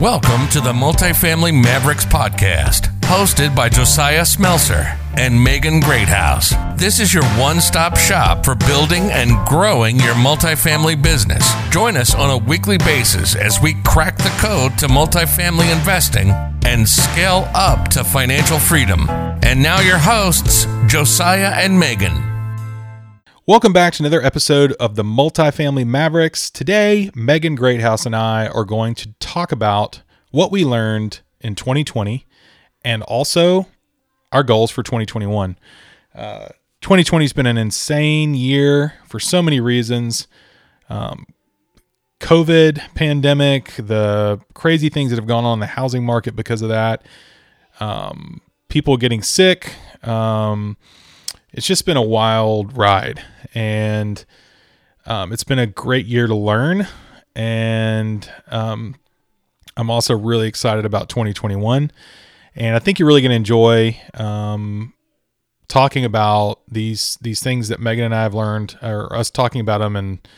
Welcome to the Multifamily Mavericks Podcast, hosted by Josiah Smelser and Megan Greathouse. This is your one stop shop for building and growing your multifamily business. Join us on a weekly basis as we crack the code to multifamily investing and scale up to financial freedom. And now, your hosts, Josiah and Megan. Welcome back to another episode of the Multifamily Mavericks. Today, Megan Greathouse and I are going to talk about what we learned in 2020 and also our goals for 2021. Uh, 2020 has been an insane year for so many reasons. Um, COVID, pandemic, the crazy things that have gone on in the housing market because of that, um, people getting sick. Um, it's just been a wild ride and um, it's been a great year to learn. And um, I'm also really excited about 2021. And I think you're really going to enjoy um, talking about these these things that Megan and I have learned, or us talking about them, and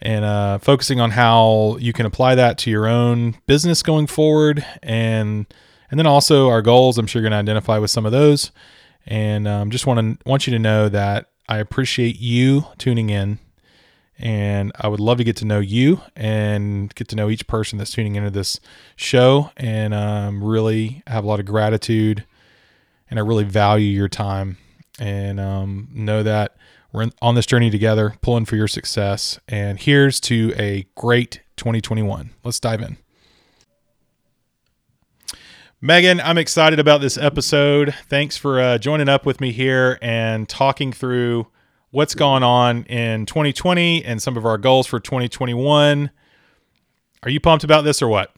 and uh, focusing on how you can apply that to your own business going forward, and and then also our goals. I'm sure you're going to identify with some of those, and um, just want to want you to know that I appreciate you tuning in, and I would love to get to know you and get to know each person that's tuning into this show, and um, really have a lot of gratitude, and I really value your time, and um, know that we're in, on this journey together, pulling for your success. And here's to a great 2021. Let's dive in. Megan, I'm excited about this episode. Thanks for uh, joining up with me here and talking through what's going on in 2020 and some of our goals for 2021. Are you pumped about this or what?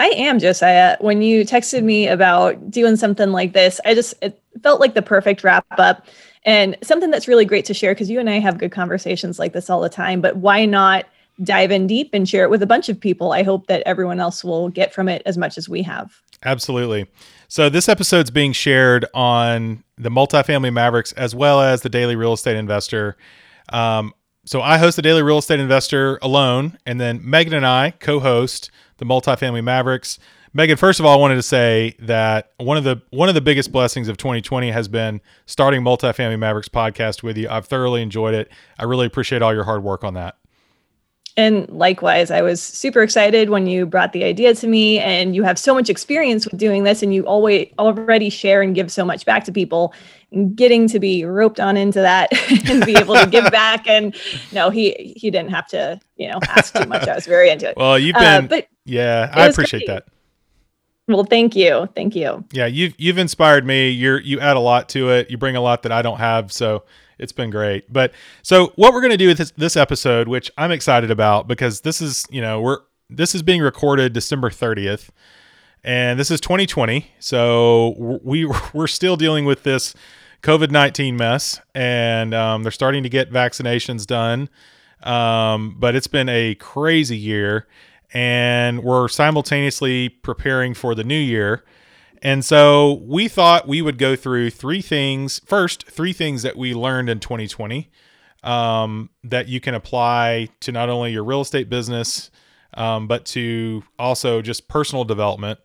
I am, Josiah. When you texted me about doing something like this, I just it felt like the perfect wrap up and something that's really great to share because you and I have good conversations like this all the time. But why not dive in deep and share it with a bunch of people? I hope that everyone else will get from it as much as we have. Absolutely. So this episode's being shared on the Multifamily Mavericks as well as the Daily Real Estate Investor. Um, so I host the Daily Real Estate Investor alone, and then Megan and I co-host the Multifamily Mavericks. Megan, first of all, I wanted to say that one of the one of the biggest blessings of 2020 has been starting Multifamily Mavericks podcast with you. I've thoroughly enjoyed it. I really appreciate all your hard work on that. And likewise, I was super excited when you brought the idea to me, and you have so much experience with doing this, and you always already share and give so much back to people. Getting to be roped on into that and be able to give back, and no, he he didn't have to, you know, ask too much. I was very into it. Well, you've been, uh, but yeah, I appreciate great. that. Well, thank you, thank you. Yeah, you've you've inspired me. You're you add a lot to it. You bring a lot that I don't have, so it's been great. But so what we're going to do with this, this episode, which I'm excited about because this is, you know, we're this is being recorded December 30th and this is 2020. So we we're still dealing with this COVID-19 mess and um, they're starting to get vaccinations done. Um, but it's been a crazy year and we're simultaneously preparing for the new year. And so we thought we would go through three things. First, three things that we learned in 2020 um, that you can apply to not only your real estate business, um, but to also just personal development.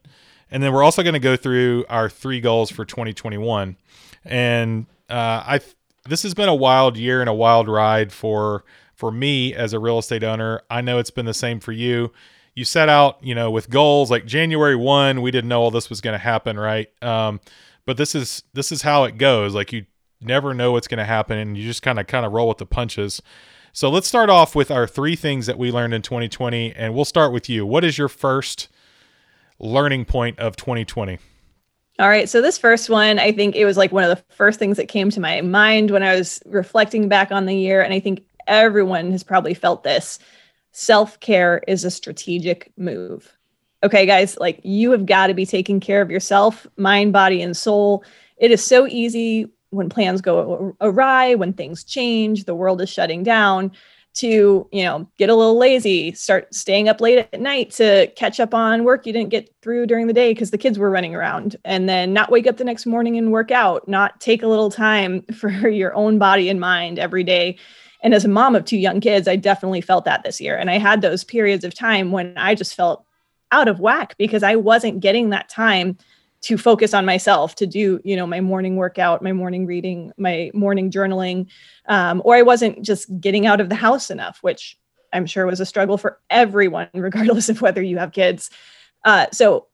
And then we're also going to go through our three goals for 2021. And uh, I this has been a wild year and a wild ride for for me as a real estate owner. I know it's been the same for you you set out, you know, with goals like January 1, we didn't know all this was going to happen, right? Um, but this is this is how it goes. Like you never know what's going to happen and you just kind of kind of roll with the punches. So let's start off with our three things that we learned in 2020 and we'll start with you. What is your first learning point of 2020? All right. So, this first one, I think it was like one of the first things that came to my mind when I was reflecting back on the year. And I think everyone has probably felt this self care is a strategic move. Okay, guys, like you have got to be taking care of yourself, mind, body, and soul. It is so easy when plans go awry, when things change, the world is shutting down to you know get a little lazy start staying up late at night to catch up on work you didn't get through during the day because the kids were running around and then not wake up the next morning and work out not take a little time for your own body and mind every day and as a mom of two young kids, I definitely felt that this year. And I had those periods of time when I just felt out of whack because I wasn't getting that time to focus on myself to do you know my morning workout my morning reading my morning journaling um, or i wasn't just getting out of the house enough which i'm sure was a struggle for everyone regardless of whether you have kids uh, so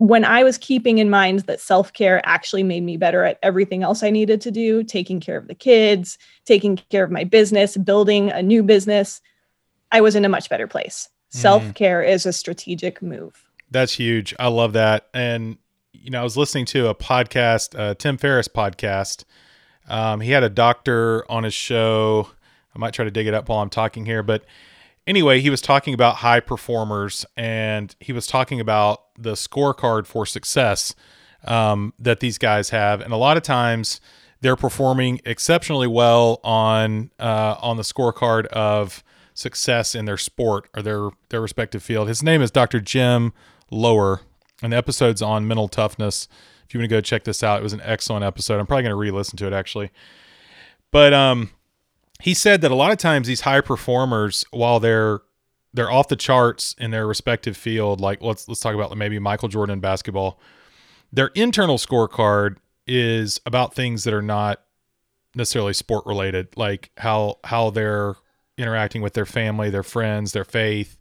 when i was keeping in mind that self-care actually made me better at everything else i needed to do taking care of the kids taking care of my business building a new business i was in a much better place mm. self-care is a strategic move that's huge i love that and you know, I was listening to a podcast, uh, Tim Ferriss podcast. Um, he had a doctor on his show. I might try to dig it up while I'm talking here, but anyway, he was talking about high performers and he was talking about the scorecard for success um, that these guys have, and a lot of times they're performing exceptionally well on uh, on the scorecard of success in their sport or their their respective field. His name is Dr. Jim Loehr, and the episode's on mental toughness. If you want to go check this out, it was an excellent episode. I'm probably going to re-listen to it actually. But um, he said that a lot of times these high performers, while they're they're off the charts in their respective field, like let's let's talk about maybe Michael Jordan in basketball, their internal scorecard is about things that are not necessarily sport related, like how how they're interacting with their family, their friends, their faith,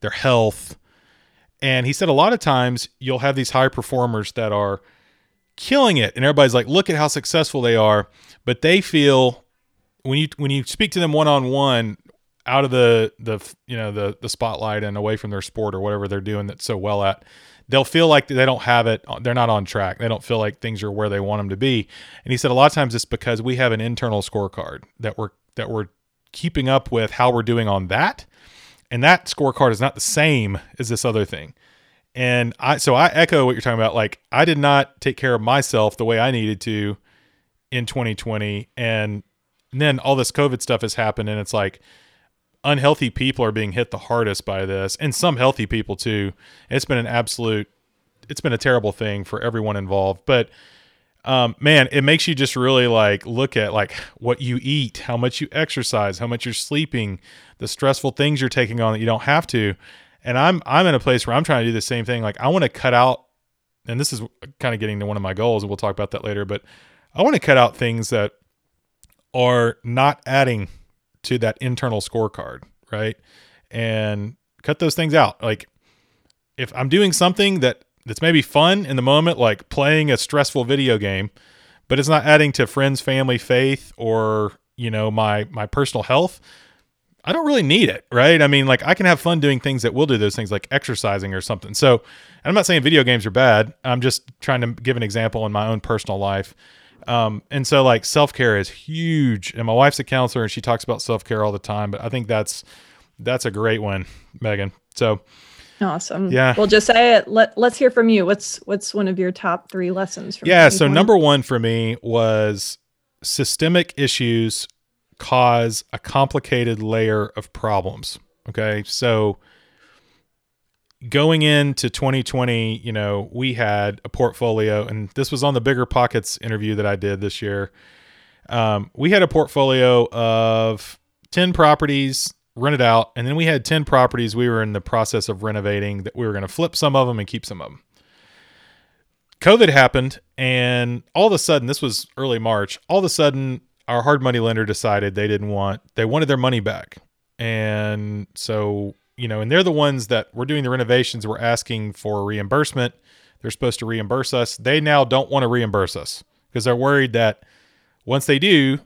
their health, and he said a lot of times you'll have these high performers that are killing it. And everybody's like look at how successful they are, but they feel when you when you speak to them one on one out of the the you know the the spotlight and away from their sport or whatever they're doing that's so well at they'll feel like they don't have it uh, they're not on track they don't feel like things are where they want them to be and he said a lot of times it's because we have an internal scorecard that we're that we're keeping up with how we're doing on that and that scorecard is not the same as this other thing. And I so I echo what you're talking about. Like I did not take care of myself the way I needed to in 2020, and then all this COVID stuff has happened, and it's like unhealthy people are being hit the hardest by this, and some healthy people too. It's been an absolute, it's been a terrible thing for everyone involved. But um, man, it makes you just really like look at like what you eat, how much you exercise, how much you're sleeping, the stressful things you're taking on that you don't have to. And I'm I'm in a place where I'm trying to do the same thing. Like I want to cut out, and this is kind of getting to one of my goals, and we'll talk about that later. But I want to cut out things that are not adding to that internal scorecard, right? And cut those things out. Like if I'm doing something that that's maybe fun in the moment, like playing a stressful video game, but it's not adding to friends, family, faith, or you know my my personal health. I don't really need it, right? I mean, like I can have fun doing things that will do those things, like exercising or something. So, I'm not saying video games are bad. I'm just trying to give an example in my own personal life. Um, and so, like self care is huge. And my wife's a counselor, and she talks about self care all the time. But I think that's that's a great one, Megan. So, Awesome. Yeah. Well, just say it. Let Let's hear from you. What's What's one of your top three lessons? From yeah. So number one for me was systemic issues cause a complicated layer of problems. Okay. So going into 2020, you know, we had a portfolio, and this was on the Bigger Pockets interview that I did this year. Um, we had a portfolio of 10 properties rented out, and then we had 10 properties we were in the process of renovating that we were going to flip some of them and keep some of them. COVID happened, and all of a sudden, this was early March, all of a sudden, our hard money lender decided they didn't want, they wanted their money back. And so, you know, and they're the ones that were doing the renovations, We're asking for reimbursement. They're supposed to reimburse us. They now don't want to reimburse us because they're worried that once they do,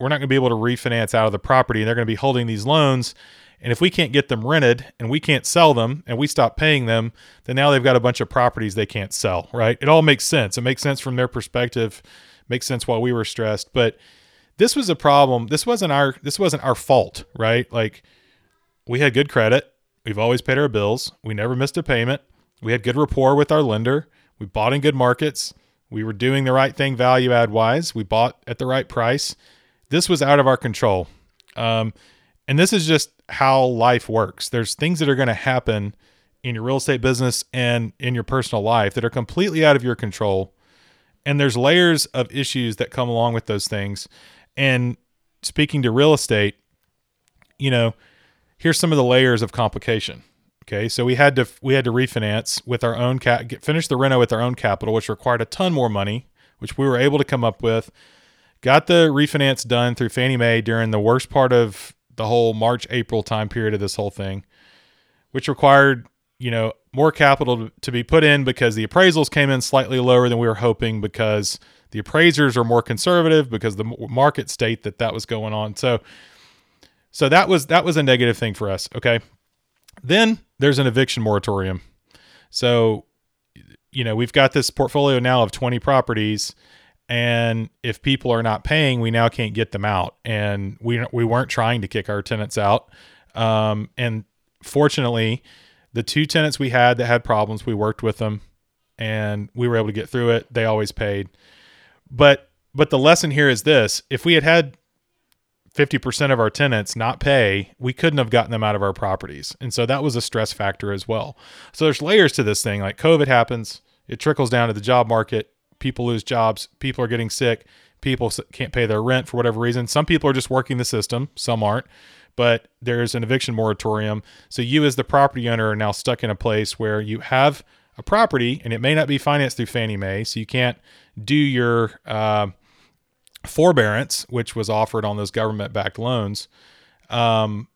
we're not going to be able to refinance out of the property and they're going to be holding these loans. And if we can't get them rented and we can't sell them and we stop paying them, then now they've got a bunch of properties they can't sell, right? It all makes sense. It makes sense from their perspective, makes sense while we were stressed. But this was a problem. This wasn't our this wasn't our fault, right? Like we had good credit. We've always paid our bills. We never missed a payment. We had good rapport with our lender. We bought in good markets. We were doing the right thing value add wise. We bought at the right price this was out of our control. Um, and this is just how life works. There's things that are going to happen in your real estate business and in your personal life that are completely out of your control. And there's layers of issues that come along with those things. And speaking to real estate, you know, here's some of the layers of complication. Okay, so we had to we had to refinance with our own cap, finish the reno with our own capital, which required a ton more money, which we were able to come up with. Got the refinance done through Fannie Mae during the worst part of the whole March April time period of this whole thing, which required you know more capital to be put in because the appraisals came in slightly lower than we were hoping because the appraisers are more conservative because the market state that that was going on. So so that was that was a negative thing for us, okay? Then there's an eviction moratorium. So you know, we've got this portfolio now of 20 properties and if people are not paying, we now can't get them out. And we we weren't trying to kick our tenants out. Um, and fortunately, the two tenants we had that had problems, we worked with them and we were able to get through it. They always paid. But but the lesson here is this: if we had had 50% of our tenants not pay, we couldn't have gotten them out of our properties. And so that was a stress factor as well. So there's layers to this thing. Like COVID happens, it trickles down to the job market. People lose jobs, people are getting sick, people can't pay their rent for whatever reason. Some people are just working the system, some aren't. But there's an eviction moratorium. So you as the property owner are now stuck in a place where you have a property and it may not be financed through Fannie Mae, so you can't do your uh, forbearance, which was offered on those government backed loans. Um,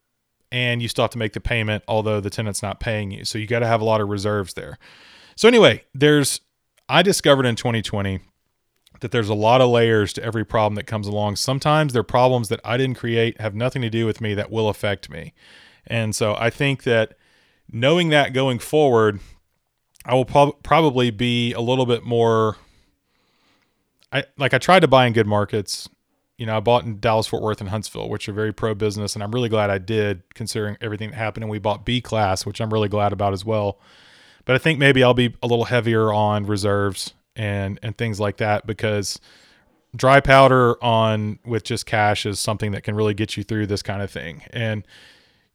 and you still have to make the payment, although the tenant's not paying you. So you got to have a lot of reserves there. So, anyway, there's, I discovered in 2020 that there's a lot of layers to every problem that comes along. Sometimes they're problems that I didn't create, have nothing to do with me, that will affect me. And so I think that knowing that going forward, I will pro- probably be a little bit more I like I tried to buy in good markets. You know, I bought in Dallas Fort Worth and Huntsville, which are very pro business, and I'm really glad I did considering everything that happened. And we bought B class, which I'm really glad about as well. But I think maybe I'll be a little heavier on reserves and and things like that because dry powder on with just cash is something that can really get you through this kind of thing. And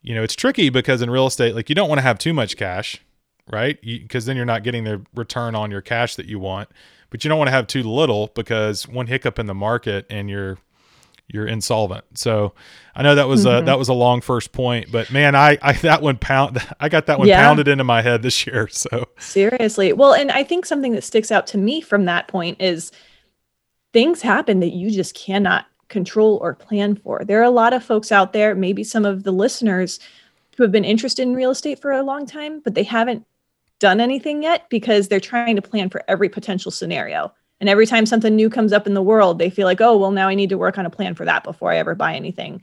you know, it's tricky because in real estate, like you don't want to have too much cash, right? Because then you're not getting the return on your cash that you want but you don't want to have too little because one hiccup in the market and you're you're insolvent. So I know that was mm-hmm. a that was a long first point, but man, I I that one pound I got that one yeah. pounded into my head this year. So seriously, well, and I think something that sticks out to me from that point is things happen that you just cannot control or plan for. There are a lot of folks out there, maybe some of the listeners who have been interested in real estate for a long time, but they haven't done anything yet because they're trying to plan for every potential scenario. And every time something new comes up in the world, they feel like, oh, well, now I need to work on a plan for that before I ever buy anything.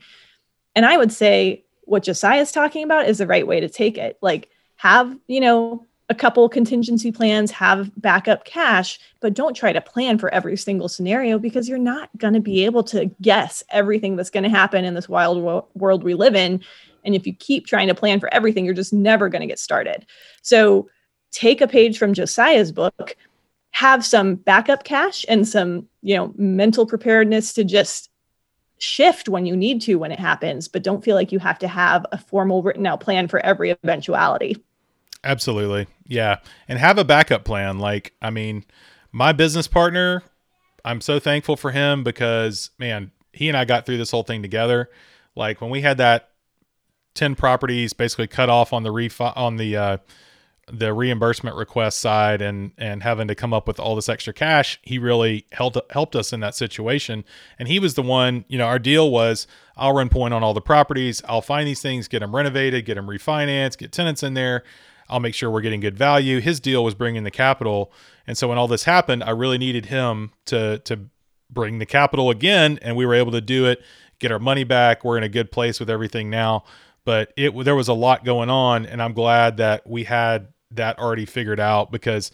And I would say what Josiah is talking about is the right way to take it. Like, have, you know, a couple contingency plans, have backup cash, but don't try to plan for every single scenario because you're not going to be able to guess everything that's going to happen in this wild wo- world we live in. And if you keep trying to plan for everything, you're just never going to get started. So, take a page from Josiah's book, have some backup cash and some, you know, mental preparedness to just shift when you need to when it happens, but don't feel like you have to have a formal written out plan for every eventuality. Absolutely. Yeah. And have a backup plan. Like, I mean, my business partner, I'm so thankful for him because, man, he and I got through this whole thing together. Like when we had that 10 properties basically cut off on the refi on the uh, the reimbursement request side and and having to come up with all this extra cash, he really helped helped us in that situation. And he was the one, you know, our deal was I'll run point on all the properties, I'll find these things, get them renovated, get them refinanced, get tenants in there. I'll make sure we're getting good value. His deal was bringing the capital, and so when all this happened, I really needed him to to bring the capital again, and we were able to do it, get our money back. We're in a good place with everything now but it there was a lot going on and i'm glad that we had that already figured out because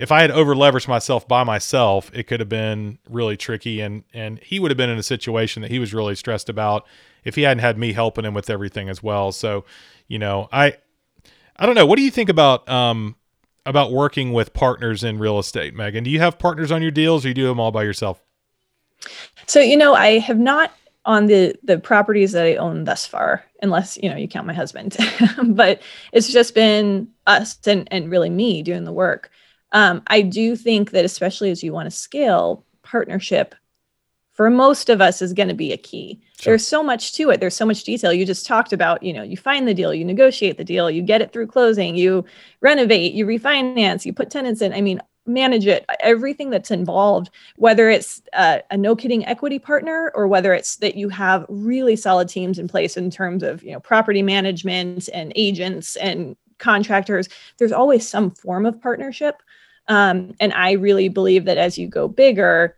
if I had over leveraged myself by myself, it could have been really tricky and and he would have been in a situation that he was really stressed about if he hadn't had me helping him with everything as well. So, you know, I I don't know. What do you think about um about working with partners in real estate, Megan? Do you have partners on your deals or you do them all by yourself? So, you know, I have not on the the properties that I own thus far, unless you know you count my husband. but it's just been us and and really me doing the work. Um, I do think that especially as you want to scale partnership for most of us is going to be a key. Sure. There's so much to it. There's so much detail. You just talked about, you know, you find the deal, you negotiate the deal, you get it through closing, you renovate, you refinance, you put tenants in. I mean, manage it everything that's involved whether it's a, a no kidding equity partner or whether it's that you have really solid teams in place in terms of you know property management and agents and contractors there's always some form of partnership. Um, and i really believe that as you go bigger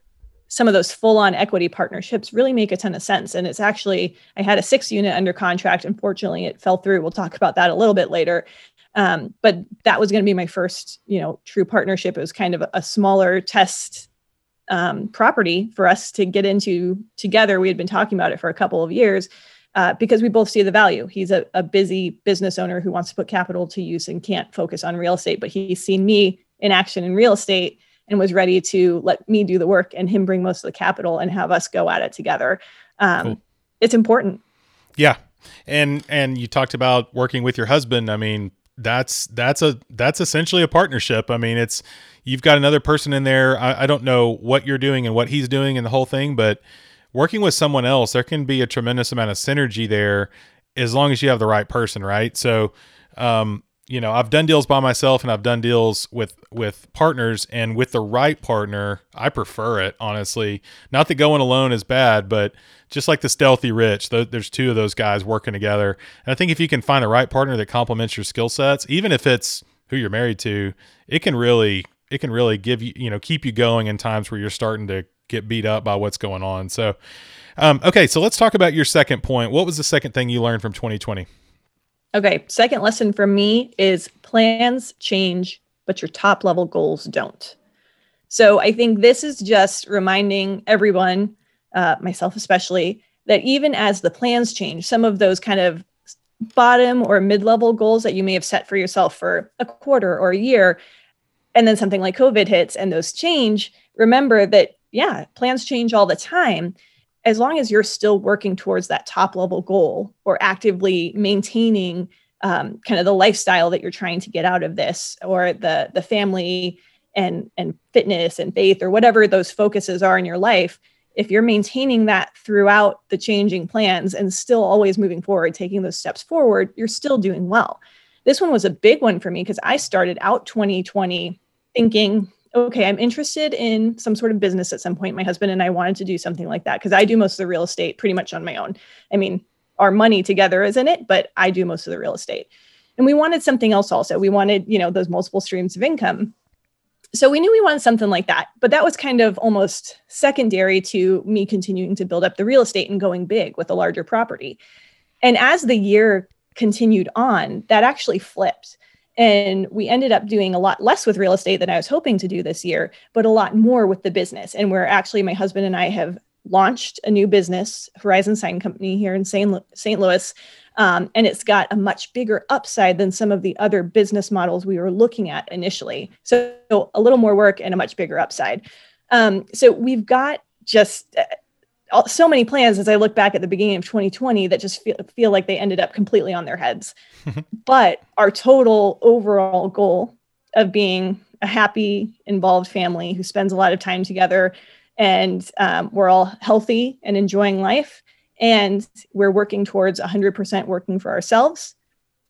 some of those full on equity partnerships really make a ton of sense. And it's actually i had a six unit under contract. Unfortunately it fell through. We'll talk about that a little bit later um, but that was going to be my first, you know, true partnership. It was kind of a smaller test um, property for us to get into together. We had been talking about it for a couple of years uh, because we both see the value. He's a, a busy business owner who wants to put capital to use and can't focus on real estate, but he's seen me in action in real estate and was ready to let me do the work and him bring most of the capital and have us go at it together. Um, cool. It's important. Yeah. And and you talked about working with your husband. I mean, that's that's a that's essentially a partnership. I mean, it's you've got another person in there. I, I don't know what you're doing and what he's doing and the whole thing, but working with someone else, there can be a tremendous amount of synergy there as long as you have the right person, right? So, um, you know, I've done deals by myself and I've done deals with with partners and with the right partner, I prefer it honestly. Not that going alone is bad, but just like the stealthy rich, there's two of those guys working together. And I think if you can find the right partner that complements your skill sets, even if it's who you're married to, it can really it can really give you, you know, keep you going in times where you're starting to get beat up by what's going on. So, um, okay, so let's talk about your second point. What was the second thing you learned from 2020? Okay, second lesson for me is plans change, but your top level goals don't. So I think this is just reminding everyone uh, myself especially, that even as the plans change, some of those kind of bottom or mid level goals that you may have set for yourself for a quarter or a year, and then something like COVID hits and those change, remember that, yeah, plans change all the time. As long as you're still working towards that top level goal or actively maintaining um, kind of the lifestyle that you're trying to get out of this or the the family and and fitness and faith or whatever those focuses are in your life if you're maintaining that throughout the changing plans and still always moving forward, taking those steps forward, you're still doing well. This one was a big one for me because I started out 2020 thinking, okay, I'm interested in some sort of business at some point. My husband and I wanted to do something like that because I do most of the real estate pretty much on my own. I mean, our money together is in it, but I do most of the real estate. And we wanted something else also. We wanted, you know, those multiple streams of income so we knew we wanted something like that but that was kind of almost secondary to me continuing to build up the real estate and going big with a larger property and as the year continued on that actually flipped and we ended up doing a lot less with real estate than i was hoping to do this year but a lot more with the business and we're actually my husband and i have launched a new business horizon sign company here in st louis um, and it's got a much bigger upside than some of the other business models we were looking at initially. So, a little more work and a much bigger upside. Um, so we've got just so many plans as I look back at the beginning of 2020 that just feel, feel like they ended up completely on their heads. but our total overall goal of being a happy, involved family who spends a lot of time together and um, we're all healthy and enjoying life and we're working towards 100% working for ourselves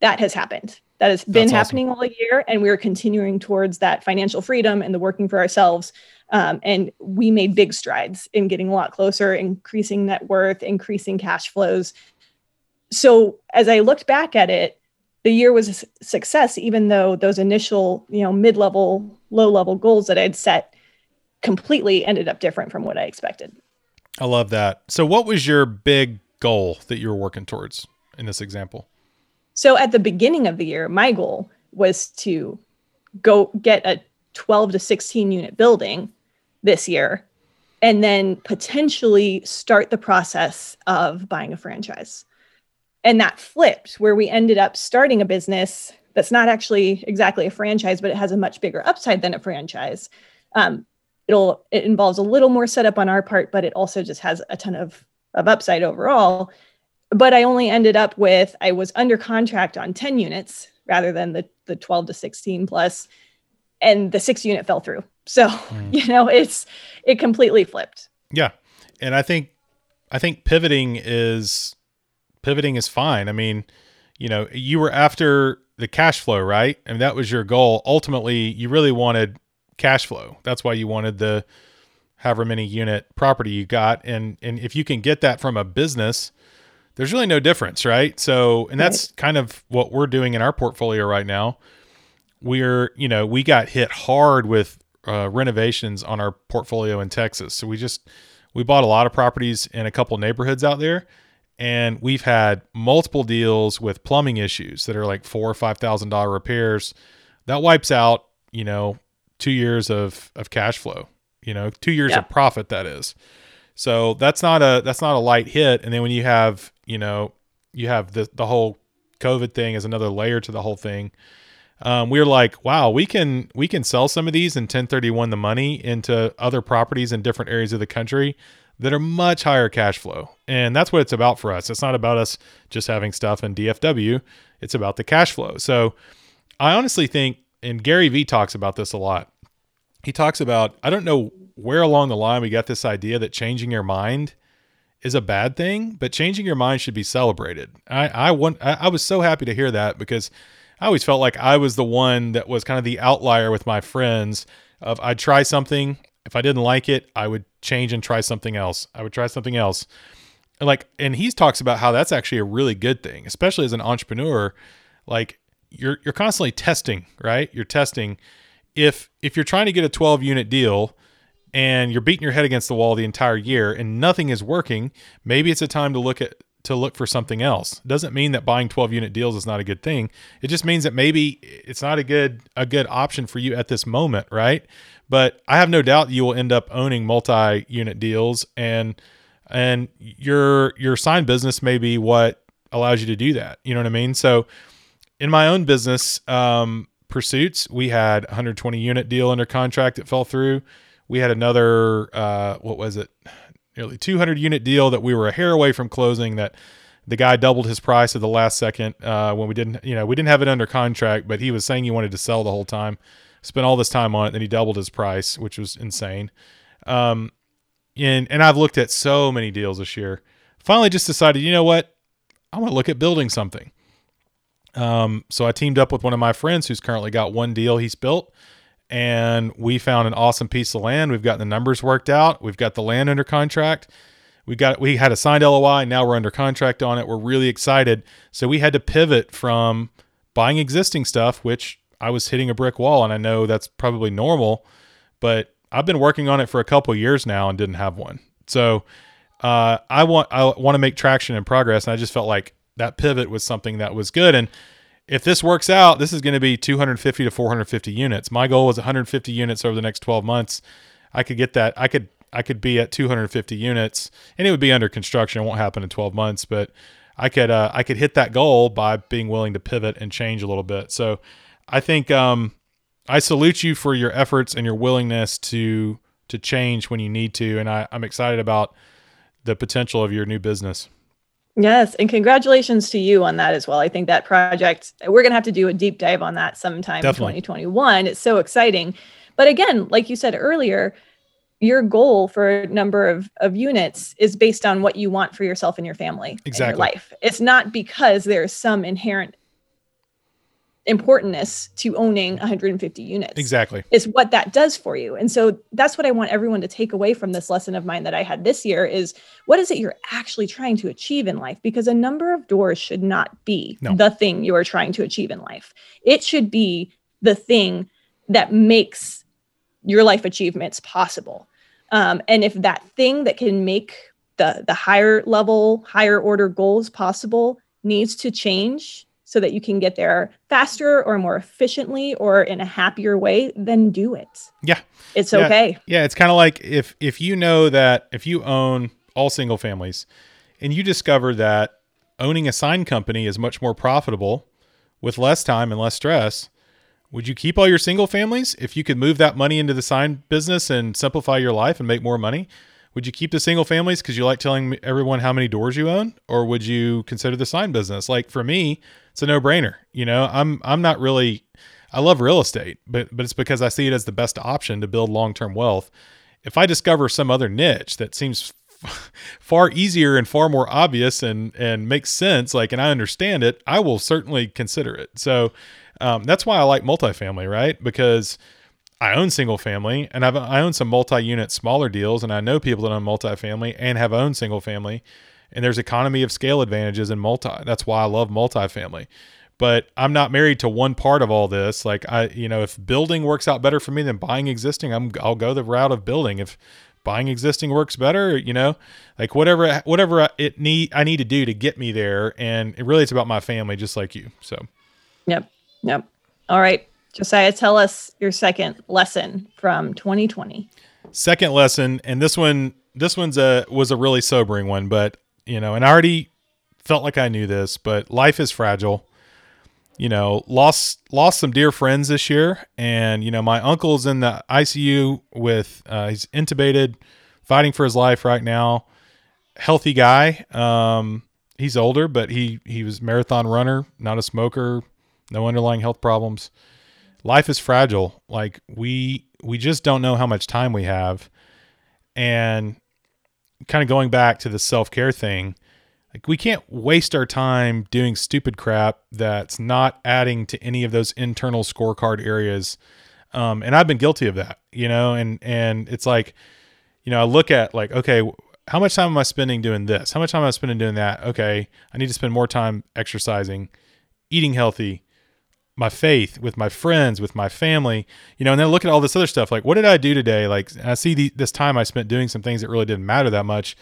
that has happened that has been That's happening awesome. all year and we're continuing towards that financial freedom and the working for ourselves um, and we made big strides in getting a lot closer increasing net worth increasing cash flows so as i looked back at it the year was a success even though those initial you know mid-level low-level goals that i'd set completely ended up different from what i expected I love that. So, what was your big goal that you were working towards in this example? So, at the beginning of the year, my goal was to go get a 12 to 16 unit building this year and then potentially start the process of buying a franchise. And that flipped where we ended up starting a business that's not actually exactly a franchise, but it has a much bigger upside than a franchise. Um, it'll it involves a little more setup on our part but it also just has a ton of of upside overall but i only ended up with i was under contract on 10 units rather than the the 12 to 16 plus and the six unit fell through so mm. you know it's it completely flipped yeah and I think I think pivoting is pivoting is fine. I mean, you know, you were after the cash flow, right? And that was your goal. Ultimately, you really wanted cash flow. That's why you wanted the however many unit property you got and and if you can get that from a business, there's really no difference, right? So, and that's right. kind of what we're doing in our portfolio right now. We're, you know, we got hit hard with uh, renovations on our portfolio in Texas. So we just we bought a lot of properties in a couple neighborhoods out there, and we've had multiple deals with plumbing issues that are like four or five thousand dollar repairs. That wipes out, you know, two years of of cash flow. You know, two years yeah. of profit. That is. So that's not a that's not a light hit. And then when you have you know you have the the whole COVID thing as another layer to the whole thing. Um, we are like, wow, we can we can sell some of these and 1031 the money into other properties in different areas of the country that are much higher cash flow. And that's what it's about for us. It's not about us just having stuff in DFW. It's about the cash flow. So I honestly think, and Gary Vee talks about this a lot. He talks about, I don't know where along the line we got this idea that changing your mind is a bad thing, but changing your mind should be celebrated. I I want I, I was so happy to hear that because I always felt like I was the one that was kind of the outlier with my friends of I'd try something, if I didn't like it, I would change and try something else. I would try something else. And like and he talks about how that's actually a really good thing, especially as an entrepreneur, like you're you're constantly testing, right? You're testing if if you're trying to get a 12 unit deal and you're beating your head against the wall the entire year and nothing is working, maybe it's a time to look at to look for something else. Doesn't mean that buying 12 unit deals is not a good thing. It just means that maybe it's not a good a good option for you at this moment, right? But I have no doubt you will end up owning multi-unit deals and and your your sign business may be what allows you to do that. You know what I mean? So in my own business um, pursuits, we had 120 unit deal under contract that fell through we had another uh, what was it nearly 200 unit deal that we were a hair away from closing that the guy doubled his price at the last second uh, when we didn't you know we didn't have it under contract but he was saying he wanted to sell the whole time spent all this time on it then he doubled his price which was insane. Um, and and I've looked at so many deals this year. Finally just decided you know what? I want to look at building something. Um, so I teamed up with one of my friends who's currently got one deal he's built and we found an awesome piece of land. We've got the numbers worked out. We've got the land under contract. We got we had a signed LOI. Now we're under contract on it. We're really excited. So we had to pivot from buying existing stuff, which I was hitting a brick wall, and I know that's probably normal, but I've been working on it for a couple years now and didn't have one. So uh, I want I want to make traction and progress, and I just felt like that pivot was something that was good. And if this works out, this is going to be 250 to 450 units. My goal was 150 units over the next 12 months. I could get that. I could I could be at 250 units, and it would be under construction. It won't happen in 12 months, but I could uh, I could hit that goal by being willing to pivot and change a little bit. So I think um, I salute you for your efforts and your willingness to to change when you need to, and I, I'm excited about the potential of your new business. Yes, and congratulations to you on that as well. I think that project we're going to have to do a deep dive on that sometime Definitely. in 2021. It's so exciting. But again, like you said earlier, your goal for a number of, of units is based on what you want for yourself and your family exactly. and your life. It's not because there's some inherent importantness to owning 150 units. Exactly. Is what that does for you. And so that's what I want everyone to take away from this lesson of mine that I had this year is what is it you're actually trying to achieve in life because a number of doors should not be no. the thing you are trying to achieve in life. It should be the thing that makes your life achievements possible. Um, and if that thing that can make the the higher level, higher order goals possible needs to change so that you can get there faster or more efficiently or in a happier way, then do it. Yeah. It's yeah. okay. Yeah, it's kind of like if if you know that if you own all single families and you discover that owning a sign company is much more profitable with less time and less stress, would you keep all your single families if you could move that money into the sign business and simplify your life and make more money? would you keep the single families because you like telling everyone how many doors you own or would you consider the sign business like for me it's a no-brainer you know i'm i'm not really i love real estate but but it's because i see it as the best option to build long-term wealth if i discover some other niche that seems far easier and far more obvious and and makes sense, like and I understand it, I will certainly consider it. So um, that's why I like multifamily, right? Because I own single family and I've, I own some multi-unit smaller deals and I know people that own multifamily and have owned single family and there's economy of scale advantages in multi. That's why I love multifamily. But I'm not married to one part of all this. Like I, you know, if building works out better for me than buying existing, I'm I'll go the route of building. If buying existing works better, you know, like whatever whatever it need I need to do to get me there and it really it's about my family just like you. So Yep. Yep. All right. Josiah, tell us your second lesson from 2020. Second lesson, and this one, this one's a was a really sobering one, but you know, and I already felt like I knew this, but life is fragile. You know, lost lost some dear friends this year, and you know, my uncle's in the ICU with uh, he's intubated, fighting for his life right now. Healthy guy. Um, he's older, but he he was marathon runner, not a smoker, no underlying health problems life is fragile. Like we we just don't know how much time we have. And kind of going back to the self-care thing, like we can't waste our time doing stupid crap that's not adding to any of those internal scorecard areas. Um, and I've been guilty of that, you know, and and it's like, you know, I look at like, okay, how much time am I spending doing this? How much time am I spending doing that? Okay, I need to spend more time exercising, eating healthy, my faith with my friends with my family you know and then look at all this other stuff like what did i do today? Like i see the, this time i spent doing some things that really didn't matter that much.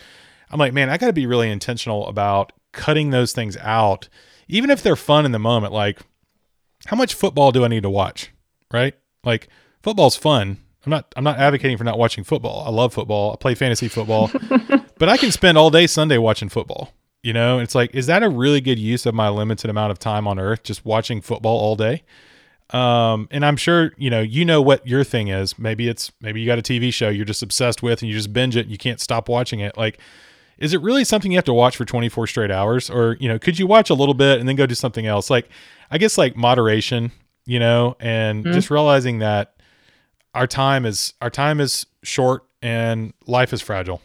I'm like man i got to be really intentional about cutting those things out even if they're fun in the moment. Like how much football do i need to watch right? Like football's fun. I'm not i'm not advocating for not watching football. I love football. I play fantasy football. But i can spend all day sunday watching football you know, it's like, is that a really good use of my limited amount of time on earth, just watching football all day? Um, and I'm sure, you know, you know what your thing is. Maybe it's, maybe you got a TV show you're just obsessed with and you just binge it and you can't stop watching it. Like, is it really something you have to watch for 24 straight hours? Or, you know, could you watch a little bit and then go do something else? Like, I guess like moderation, you know, and mm-hmm. just realizing that our time is, our time is short and life is fragile.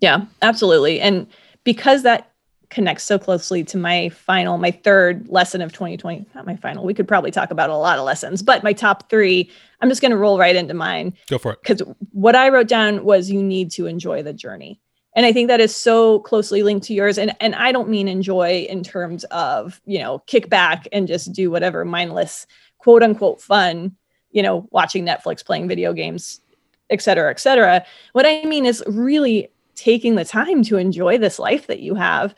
Yeah, absolutely. And, because that connects so closely to my final, my third lesson of 2020. Not my final. We could probably talk about a lot of lessons, but my top three, I'm just going to roll right into mine. Go for it. Because what I wrote down was you need to enjoy the journey. And I think that is so closely linked to yours. And and I don't mean enjoy in terms of, you know, kick back and just do whatever mindless quote unquote fun, you know, watching Netflix, playing video games, et cetera, et cetera. What I mean is really taking the time to enjoy this life that you have,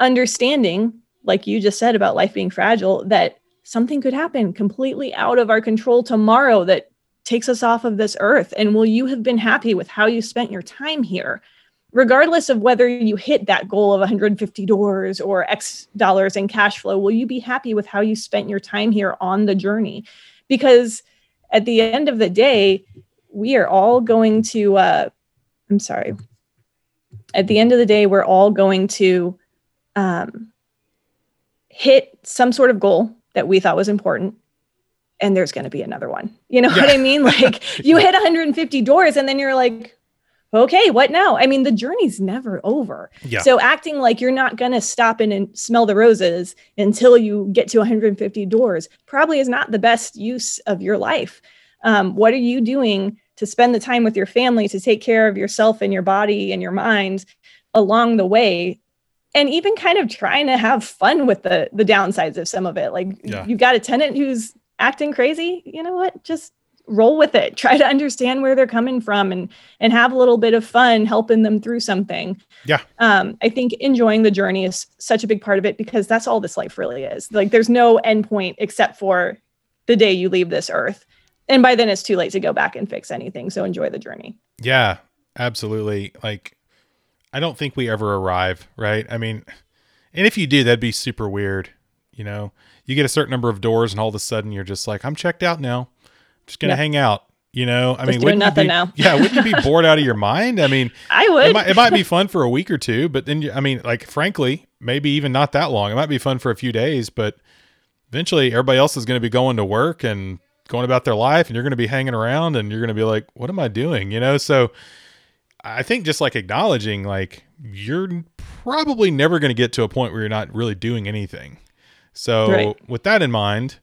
understanding, like you just said about life being fragile, that something could happen completely out of our control tomorrow that takes us off of this earth. And will you have been happy with how you spent your time here? Regardless of whether you hit that goal of 150 doors or X dollars in cash flow, will you be happy with how you spent your time here on the journey? Because at the end of the day, we are all going to, uh, I'm sorry, at the end of the day, we're all going to um, hit some sort of goal that we thought was important. And there's going to be another one. You know yeah. what I mean? Like you hit 150 doors and then you're like, okay, what now? I mean, the journey's never over. Yeah. So acting like you're not going to stop in and smell the roses until you get to 150 doors probably is not the best use of your life. Um, what are you doing to spend the time with your family, to take care of yourself and your body and your mind along the way. And even kind of trying to have fun with the the downsides of some of it. Like yeah. you got a tenant who's acting crazy, you know what? Just roll with it. Try to understand where they're coming from and and have a little bit of fun helping them through something. Yeah. Um, I think enjoying the journey is such a big part of it because that's all this life really is. Like there's no end point except for the day you leave this earth and by then it's too late to go back and fix anything so enjoy the journey. Yeah absolutely. Like i don't think we ever arrive right? I mean and if you do that'd be super weird you know? You get a certain number of doors and all of a sudden you're just like i'm checked out now. I'm just gonna yep. hang out you know? I just mean doing nothing be, now. Yeah wouldn't you be bored out of your mind? I mean i would. it might, it might be fun for a week or two but then i mean like frankly maybe even not that long. It might be fun for a few days but eventually everybody else is going to be going to work and going about their life and you're going to be hanging around and you're going to be like what am i doing you know so I think just like acknowledging like you're probably never going to get to a point where you're not really doing anything. So Right. with that in mind,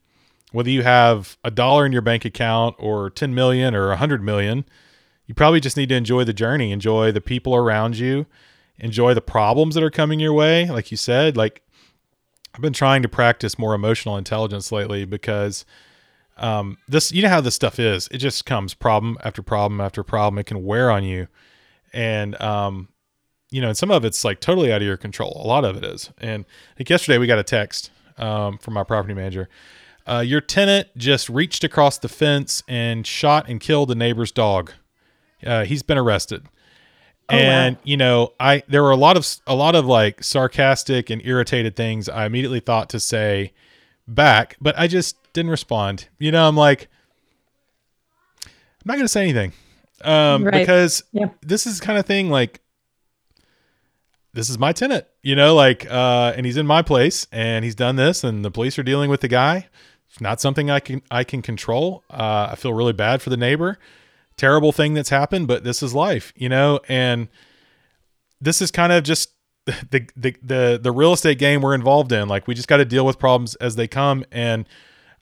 whether you have a dollar in your bank account or 10 million or 100 million, you probably just need to enjoy the journey, enjoy the people around you, enjoy the problems that are coming your way. Like you said, like I've been trying to practice more emotional intelligence lately because um, this, you know how this stuff is. It just comes problem after problem after problem. It can wear on you, and um, you know, and some of it's like totally out of your control. A lot of it is. And like yesterday, we got a text um, from my property manager. Uh, your tenant just reached across the fence and shot and killed the neighbor's dog. Uh, he's been arrested. Oh, wow. and you know, I there were a lot of a lot of like sarcastic and irritated things I immediately thought to say back, but I just didn't respond. You know, I'm like, I'm not going to say anything um, Right. because Yeah. this is kind of thing like this is my tenant, you know, like, uh, and he's in my place and he's done this and the police are dealing with the guy. It's not something I can, I can control. Uh, I feel really bad for the neighbor. Terrible thing that's happened, but this is life, you know, and this is kind of just the, the, the, the real estate game we're involved in. Like we just got to deal with problems as they come. And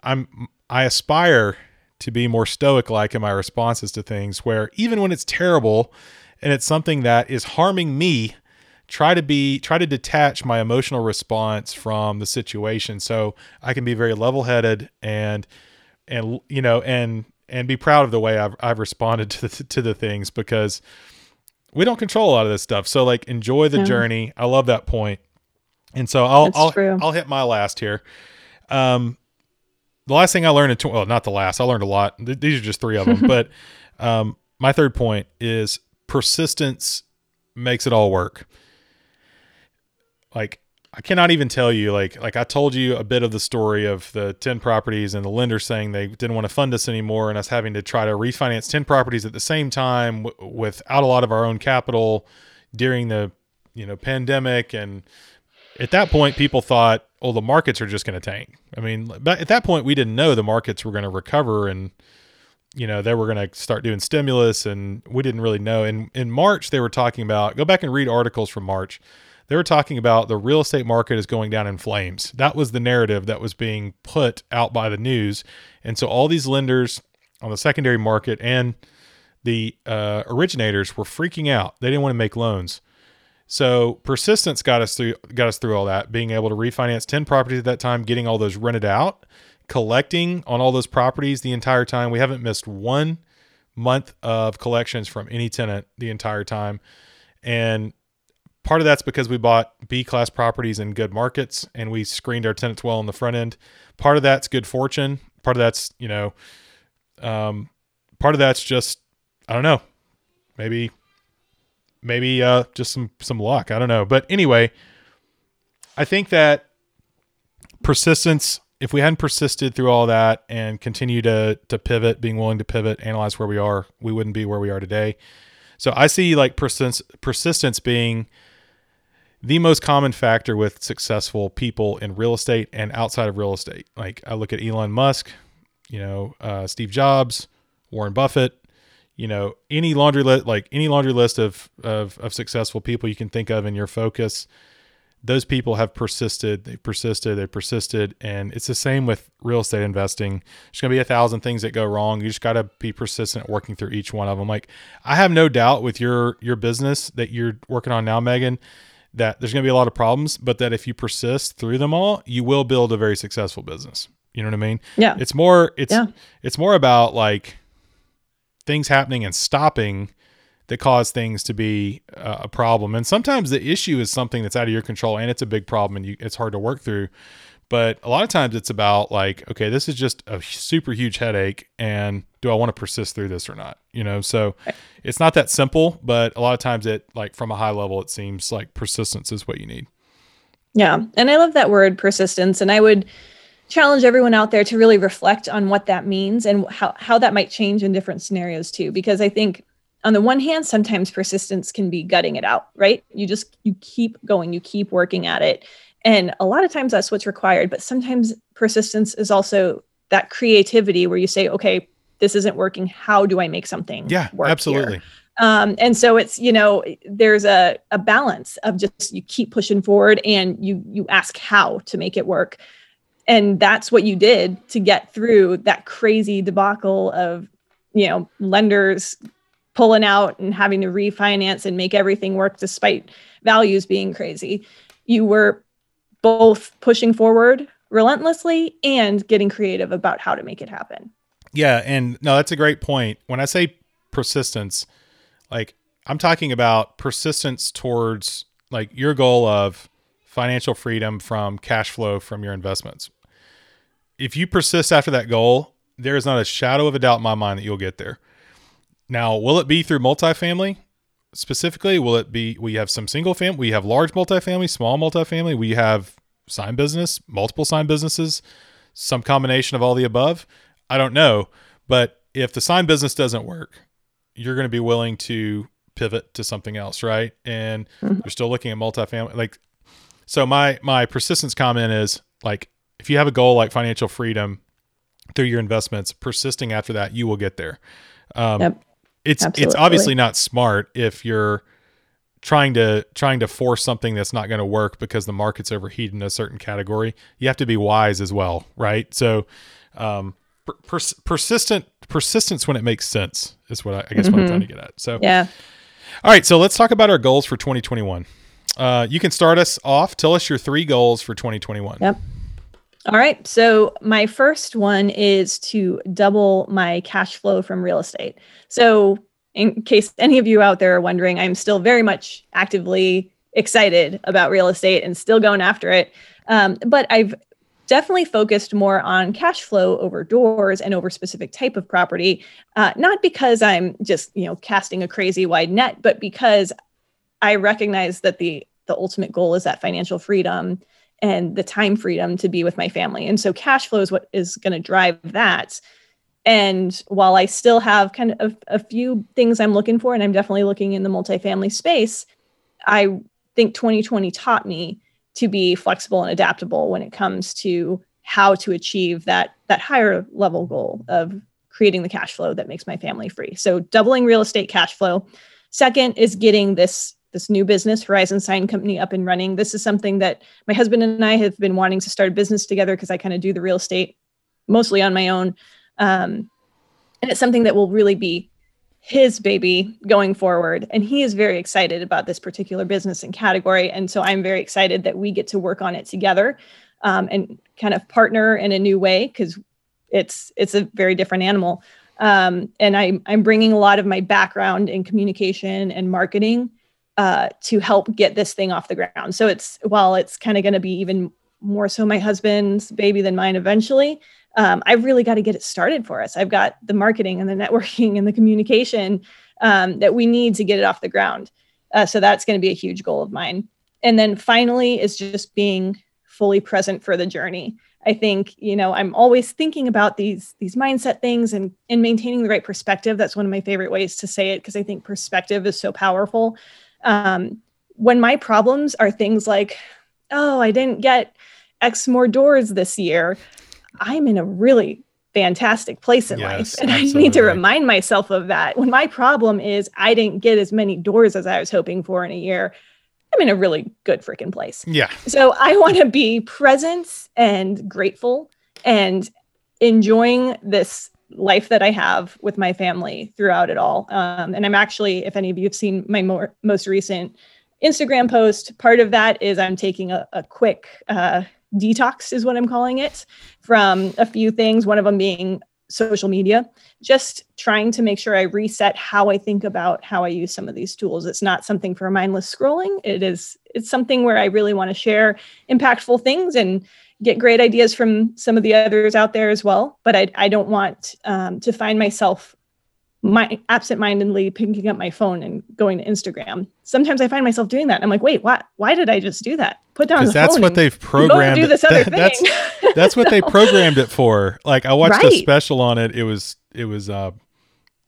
I'm, I aspire to be more stoic like in my responses to things where even when it's terrible and it's something that is harming me, try to be try to detach my emotional response from the situation so I can be very level-headed and and you know and and be proud of the way I've I've responded to the, to the things because we don't control a lot of this stuff. So like enjoy the journey. I love that point. And so I'll That's I'll true. I'll hit my last here. Um the last thing I learned in tw- well, not the last. I learned a lot. Th- These are just three of them. but um, my third point is persistence makes it all work. Like I cannot even tell you. Like like I told you a bit of the story of the ten properties and the lender saying they didn't want to fund us anymore, and us having to try to refinance ten properties at the same time w- without a lot of our own capital during the you know pandemic and at that point people thought oh the markets are just going to tank i mean but at that point we didn't know the markets were going to recover and you know they were going to start doing stimulus and we didn't really know in in march they were talking about go back and read articles from march they were talking about the real estate market is going down in flames that was the narrative that was being put out by the news and so all these lenders on the secondary market and the uh, originators were freaking out they didn't want to make loans so persistence got us through got us through all that, being able to refinance 10 properties at that time, getting all those rented out, collecting on all those properties the entire time. We haven't missed one month of collections from any tenant the entire time. And part of that's because we bought B class properties in good markets and we screened our tenants well on the front end. Part of that's good fortune. Part of that's, you know, um, part of that's just, I don't know, maybe maybe uh just some some luck i don't know but anyway i think that persistence if we hadn't persisted through all that and continue to to pivot being willing to pivot analyze where we are we wouldn't be where we are today so i see like persistence persistence being the most common factor with successful people in real estate and outside of real estate. Like i look at elon musk you know uh, steve jobs warren buffett you know any laundry list like any laundry list of, of of successful people you can think of in your focus those people have persisted they persisted they persisted and it's the same with real estate investing. There's going to be a thousand things that go wrong. You just got to be persistent working through each one of them like i have no doubt with your your business that you're working on now megan that there's going to be a lot of problems but that if you persist through them all you will build a very successful business you know what i mean Yeah. it's more it's Yeah. it's more about like things happening and stopping that cause things to be uh, a problem. And sometimes the issue is something that's out of your control and it's a big problem and you, it's hard to work through. But a lot of times it's about like, okay, this is just a super huge headache and do I want to persist through this or not? You know, so it's not that simple, but a lot of times it like from a high level, it seems like persistence is what you need. Yeah. And I love that word persistence. And I would challenge everyone out there to really reflect on what that means and how, how that might change in different scenarios too. Because I think on the one hand, sometimes persistence can be gutting it out, right? You just you keep going, you keep working at it. And a lot of times that's what's required. But sometimes persistence is also that creativity where you say, okay, this isn't working. How do I make something Yeah, work here?" absolutely. Um, and so it's you know there's a, a balance of just you keep pushing forward and you you ask how to make it work and that's what you did to get through that crazy debacle of you know lenders pulling out and having to refinance and make everything work despite values being crazy you were both pushing forward relentlessly and getting creative about how to make it happen yeah and no that's a great point when i say persistence like i'm talking about persistence towards like your goal of financial freedom from cash flow from your investments. If you persist after that goal, there is not a shadow of a doubt in my mind that you'll get there. Now, will it be through multifamily specifically? Will it be we have some single family, we have large multifamily, small multifamily, we have sign business, multiple sign businesses, some combination of all the above? I don't know, but if the sign business doesn't work, you're going to be willing to pivot to something else, right? And mm-hmm. you're still looking at multifamily. Like so my my persistence comment is like if you have a goal like financial freedom through your investments, persisting after that, you will get there. Um, yep. It's Absolutely. it's obviously not smart if you're trying to trying to force something that's not going to work because the market's overheated in a certain category. You have to be wise as well, right? So, um, per- persistent persistence when it makes sense is what I, I guess mm-hmm. what I'm trying to get at. So, yeah. All right, so let's talk about our goals for 2021. Uh, you can start us off. Tell us your three goals for 2021. Yep. All right. So, my first one is to double my cash flow from real estate. So, in case any of you out there are wondering, I'm still very much actively excited about real estate and still going after it. Um, but I've definitely focused more on cash flow over doors and over specific type of property uh, not because i'm just you know casting a crazy wide net but because I recognize that the the ultimate goal is that financial freedom and the time freedom to be with my family. And so cash flow is what is going to drive that. And while I still have kind of a, a, few things I'm looking for, and I'm definitely looking in the multifamily space, I think 2020 taught me to be flexible and adaptable when it comes to how to achieve that that higher level goal of creating the cash flow that makes my family free. So doubling real estate cash flow. Second is getting this this new business, Horizon Sign Company, up and running. This is something that my husband and I have been wanting to start a business together because I kind of do the real estate mostly on my own. Um, and it's something that will really be his baby going forward. And he is very excited about this particular business and category. And so I'm very excited that we get to work on it together um, and kind of partner in a new way because it's it's a very different animal. Um, and I, I'm bringing a lot of my background in communication and marketing uh, to help get this thing off the ground. So it's while it's kind of going to be even more so my husband's baby than mine eventually. Um, I've really got to get it started for us. I've got the marketing and the networking and the communication um, that we need to get it off the ground. Uh, so that's going to be a huge goal of mine. And then finally is just being fully present for the journey. I think you know I'm always thinking about these these mindset things and and maintaining the right perspective. That's one of my favorite ways to say it because I think perspective is so powerful um, when my problems are things like oh i didn't get x more doors this year i'm in a really fantastic place in yes, life and absolutely. i need to remind myself of that. When my problem is i didn't get as many doors as i was hoping for in a year i'm in a really good freaking place. Yeah. So i want to be present and grateful and enjoying this life that I have with my family throughout it all. Um, and I'm actually, if any of you have seen my more, most recent Instagram post, part of that is I'm taking a, a quick uh, detox, is what I'm calling it, from a few things. One of them being social media, just trying to make sure I reset how I think about how I use some of these tools. It's not something for mindless scrolling. It is it's something where I really want to share impactful things and get great ideas from some of the others out there as well. But I, I don't want um, to find myself my absent-mindedly picking up my phone and going to Instagram. Sometimes I find myself doing that. I'm like, wait, what? Why did I just do that? Put down the that's what they've programmed. Do this other that, thing. That's, that's what they programmed it for. Like I watched right. a special on it. It was it was uh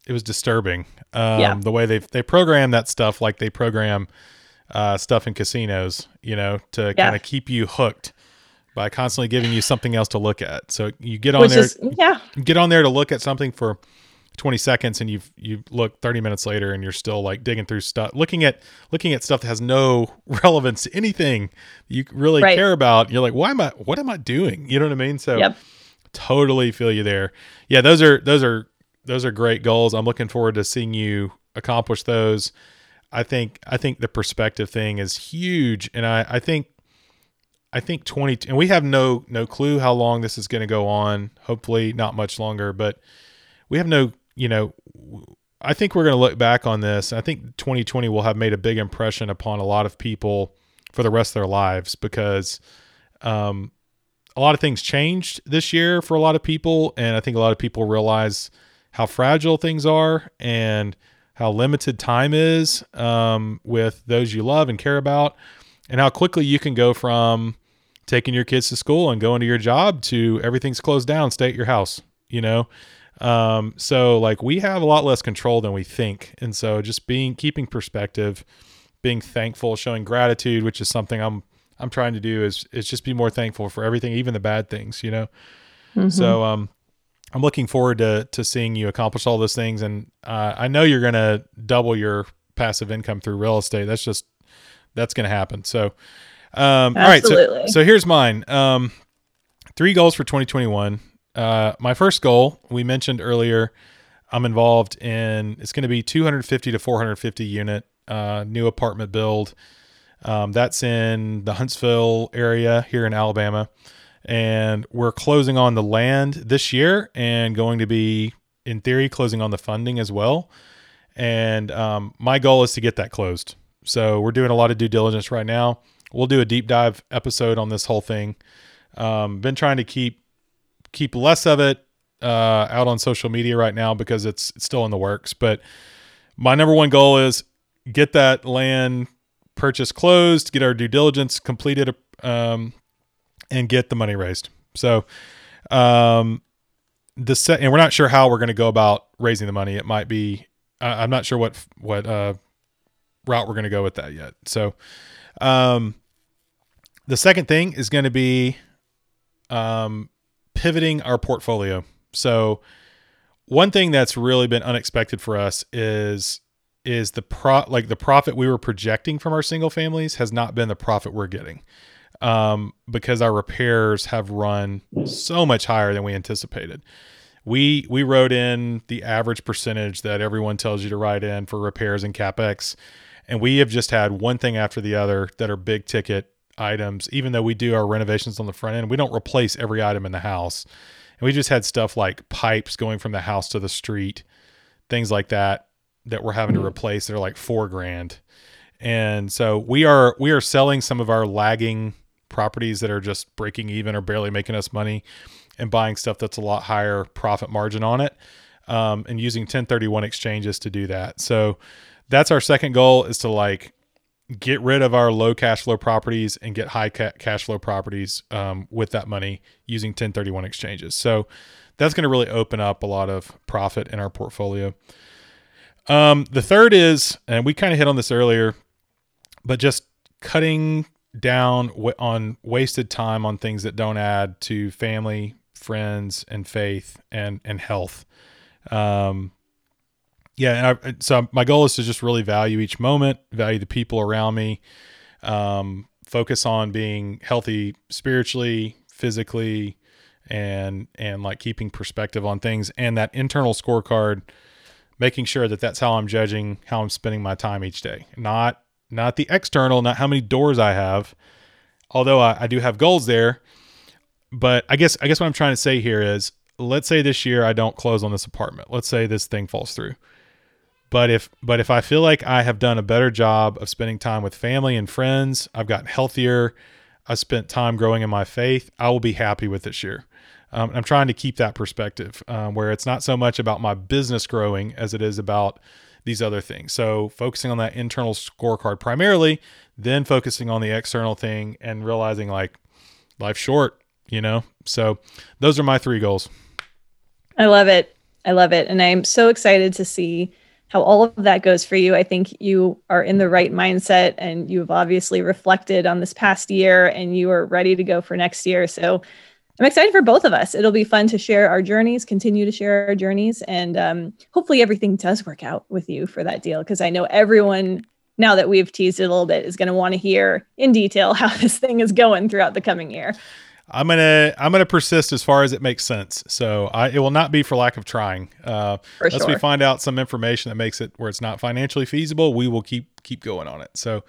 it was disturbing. Um, yeah. the way they they program that stuff like they program uh, stuff in casinos, you know, to yeah. kind of keep you hooked by constantly giving you something else to look at. So you get on Which there, is, yeah, get on there to look at something for 20 seconds and you've you look 30 minutes later and you're still like digging through stuff looking at looking at stuff that has no relevance to anything you really Right. care about. You're like why am i what am i doing? You know what i mean? So Yep. totally feel you there. Yeah those are those are those are great goals. I'm looking forward to seeing you accomplish those. I think i think the perspective thing is huge. And i i think i think 20 and we have no no clue how long this is going to go on. Hopefully not much longer but we have no you know i think we're going to look back on this. I think 2020 will have made a big impression upon a lot of people for the rest of their lives because um a lot of things changed this year for a lot of people and i think a lot of people realize how fragile things are and how limited time is um, with those you love and care about and how quickly you can go from taking your kids to school and going to your job to everything's closed down stay at your house you know? Um, so like we have a lot less control than we think. And so just being keeping perspective being thankful showing gratitude which is something i'm i'm trying to do is is just be more thankful for everything even the bad things you know? So um i'm looking forward to to seeing you accomplish all those things. And uh, i know you're gonna double your passive income through real estate. That's just that's gonna happen. So um all right so so here's mine. Um three goals for 2021 uh my first goal we mentioned earlier i'm involved in it's going to be 250 to 450 unit uh new apartment build. Um, that's in the huntsville area here in alabama. And we're closing on the land this year and going to be in theory closing on the funding as well. And um, my goal is to get that closed. So we're doing a lot of due diligence right now we'll do a deep dive episode on this whole thing um, been trying to keep keep less of it uh, out on social media right now because it's, it's still in the works but my number one goal is get that land purchase closed get our due diligence completed um, and get the money raised. So, um, the set, and we're not sure how we're going to go about raising the money. It might be, I'm not sure what what uh, route we're going to go with that yet. So, um, the second thing is going to be, um, pivoting our portfolio. So, one thing that's really been unexpected for us is is the pro like the profit we were projecting from our single families has not been the profit we're getting um, because our repairs have run so much higher than we anticipated. We we wrote in the average percentage that everyone tells you to write in for repairs and capex, and we have just had one thing after the other that are big ticket items. Even though we do our renovations on the front end, we don't replace every item in the house, and we just had stuff like pipes going from the house to the street, things like that that we're having to replace. They're like four grand and so we are we are selling some of our lagging properties that are just breaking even or barely making us money and buying stuff that's a lot higher profit margin on it um, and using 1031 exchanges to do that so that's our second goal is to like get rid of our low cash flow properties and get high ca- cash flow properties um, with that money using 1031 exchanges so that's going to really open up a lot of profit in our portfolio um, the third is, and we kind of hit on this earlier, but just cutting down w- on wasted time on things that don't add to family, friends, and faith and and health. Um, yeah, I, so my goal is to just really value each moment, value the people around me, um, focus on being healthy spiritually, physically, and and like keeping perspective on things and that internal scorecard making sure that that's how I'm judging how I'm spending my time each day. Not not the external, not how many doors I have. Although I, I do have goals there, but I guess I guess what I'm trying to say here is let's say this year I don't close on this apartment. Let's say this thing falls through. But if but if I feel like I have done a better job of spending time with family and friends, I've gotten healthier, I spent time growing in my faith, I will be happy with this year. Um, I'm trying to keep that perspective um, where it's not so much about my business growing as it is about these other things. So focusing on that internal scorecard primarily, then focusing on the external thing and realizing like life's short, you know? So those are my three goals. I love it. I love it. And I'm so excited to see how all of that goes for you. I think you are in the right mindset and you've obviously reflected on this past year and you are ready to go for next year. So I'm excited for both of us. It'll be fun to share our journeys, continue to share our journeys, and um, hopefully everything does work out with you for that deal. Because I know everyone, now that we've teased it a little bit, is going to want to hear in detail how this thing is going throughout the coming year. I'm gonna I'm gonna persist as far as it makes sense. So I, it will not be for lack of trying. Uh, For unless we find out some information that makes it where it's not financially feasible, we will keep keep going on it. So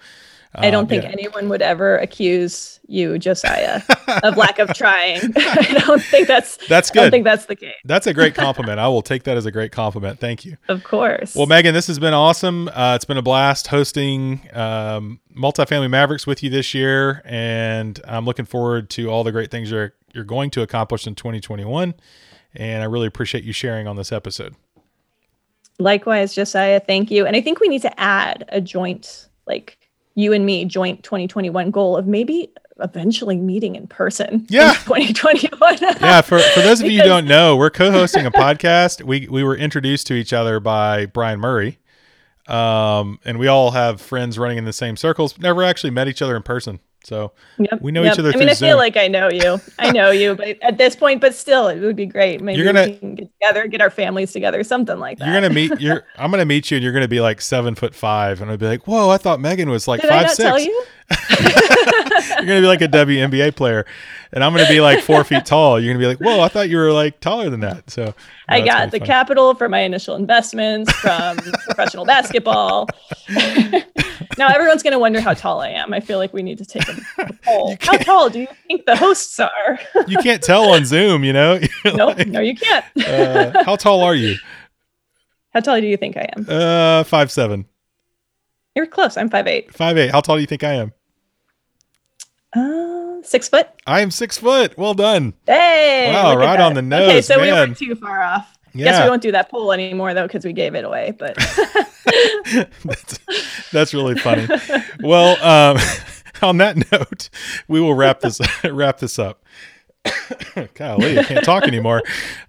I don't um, think yeah. anyone would ever accuse you, Josiah, of lack of trying. I don't think that's That's good. I don't think that's the case. That's a great compliment. I will take that as a great compliment. Thank you. Of course. Well, Megan, this has been awesome. Uh, it's been a blast hosting um, Multifamily Mavericks with you this year, and I'm looking forward to all the great things you're you're going to accomplish in 2021. And I really appreciate you sharing on this episode. Likewise, Josiah, thank you. And I think we need to add a joint, like you and me, joint 2021 goal of maybe eventually meeting in person. Yeah. in 2021. Yeah, for, for those of you who don't know, we're co-hosting a podcast. We we were introduced to each other by Brian Murray, um, and we all have friends running in the same circles. Never actually met each other in person, so Yep, We know each other I mean, I feel Zoom. like I know you. I know you, but at this point, but still, it would be great. Maybe You're gonna- we can get together, get our families together, something like that. you're gonna meet. You're I'm gonna meet you, and you're gonna be like seven foot five, and I'll be like, "Whoa, I thought Megan was like Did I five not six. you? You're gonna be like a WNBA player, and I'm gonna be like four feet tall. You're gonna be like, "Whoa, I thought you were like taller than that." So I no, that's got the fun. capital for my initial investments from professional basketball. Now everyone's going to wonder how tall I am. I feel like we need to take a, poll. How tall do you think the hosts are? You can't tell on Zoom, you know. No, like, no, you can't. uh, how tall are you? How tall do you think I am? Uh, five seven. You're close. I'm five eight. Five eight. How tall do you think I am? Uh, six foot. I am six foot. Well done. Hey. Wow, right on the nose. Okay, so we weren't too far off. Guess we won't do that poll anymore though because we gave it away. But that's, that's really funny. Well, um, on that note, we will wrap this wrap this up. Golly, I can't talk anymore.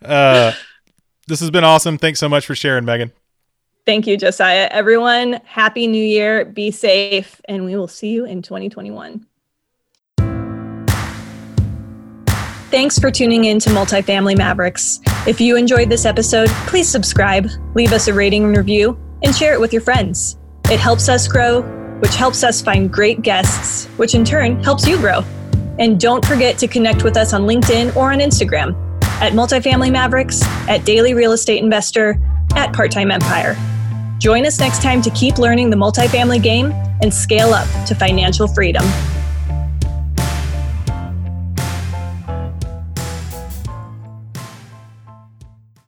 Uh, this has been awesome. Thanks so much for sharing, Megan. thank you, Josiah. Everyone, happy New Year. Be safe, and we will see you in 2021. Thanks for tuning in to Multifamily Mavericks. If you enjoyed this episode, please subscribe, leave us a rating and review, and share it with your friends. It helps us grow, which helps us find great guests, which in turn helps you grow. And don't forget to connect with us on LinkedIn or on Instagram at Multifamily Mavericks, at Daily Real Estate Investor, at Part Time Empire. Join us next time to keep learning the multifamily game and scale up to financial freedom.